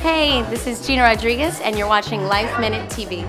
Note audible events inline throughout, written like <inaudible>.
Hey, this is Gina Rodriguez, and you're watching Life Minute TV.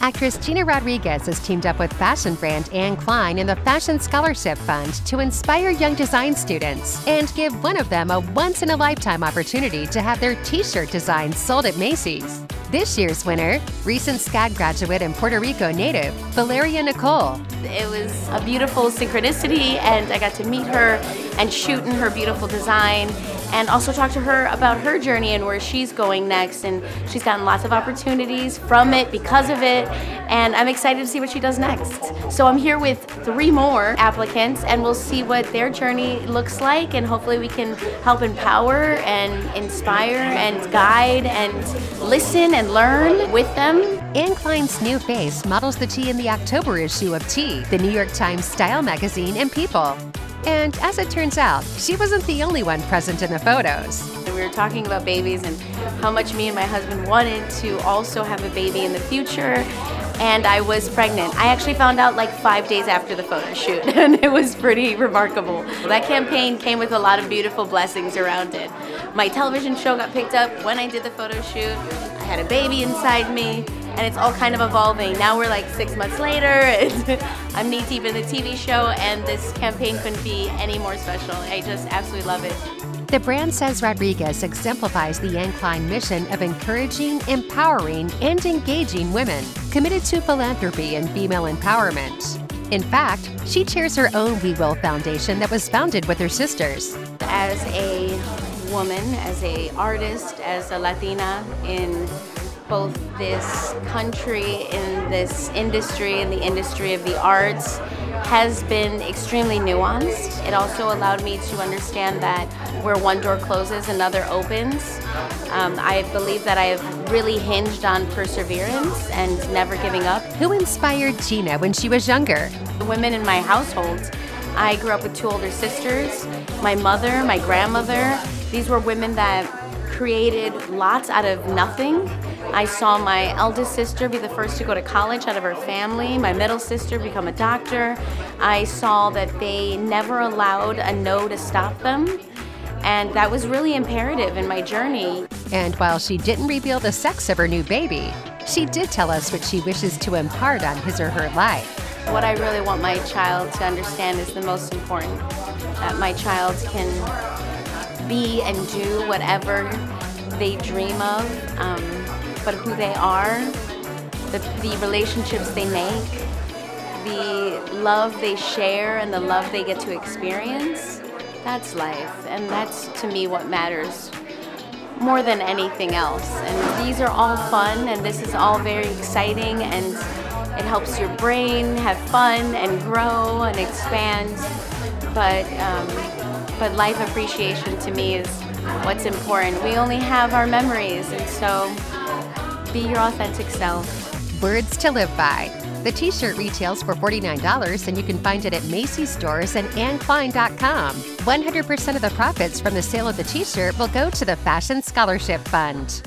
Actress Gina Rodriguez has teamed up with fashion brand Anne Klein and the Fashion Scholarship Fund to inspire young design students and give one of them a once in a lifetime opportunity to have their t shirt designs sold at Macy's. This year's winner, recent SCAD graduate and Puerto Rico native, Valeria Nicole. It was a beautiful synchronicity, and I got to meet her and shoot in her beautiful design and also talk to her about her journey and where she's going next. And she's gotten lots of opportunities from it because of it, and I'm excited to see what she does next. So I'm here with three more applicants, and we'll see what their journey looks like, and hopefully we can help empower and inspire and guide and listen and learn with them. Klein's new face models the tee in the October issue of T, the New York Times style magazine and People. And as it turns out, she wasn't the only one present in the photos. We were talking about babies and how much me and my husband wanted to also have a baby in the future. And I was pregnant. I actually found out like five days after the photo shoot, <laughs> and it was pretty remarkable. That campaign came with a lot of beautiful blessings around it. My television show got picked up when I did the photo shoot. I had a baby inside me, and it's all kind of evolving. Now we're like six months later, <laughs> and I'm knee deep in the TV show, and this campaign couldn't be any more special. I just absolutely love it. The brand says Rodriguez exemplifies the Anne Klein mission of encouraging, empowering, and engaging women committed to philanthropy and female empowerment. In fact, she chairs her own We Will Foundation that was founded with her sisters. As a woman, as a artist, as a Latina in both this country, in this industry, in the industry of the arts, has been extremely nuanced. It also allowed me to understand that where one door closes, another opens. Um, I believe that I have really hinged on perseverance and never giving up. Who inspired Gina when she was younger? The women in my household. I grew up with two older sisters. My mother, my grandmother, these were women that created lots out of nothing. I saw my eldest sister be the first to go to college out of her family, my middle sister become a doctor. I saw that they never allowed a no to stop them. And that was really imperative in my journey. And while she didn't reveal the sex of her new baby, she did tell us what she wishes to impart on his or her life. What I really want my child to understand is the most important that my child can be and do whatever they dream of, um, but who they are, the, the relationships they make, the love they share, and the love they get to experience. That's life, and that's to me what matters more than anything else. And these are all fun, and this is all very exciting, and it helps your brain have fun and grow and expand. But um, but life appreciation to me is what's important. We only have our memories, and so be your authentic self. Words to live by. The t shirt retails for $49 and you can find it at Macy's stores and AnneKlein.com. 100% of the profits from the sale of the t shirt will go to the Fashion Scholarship Fund.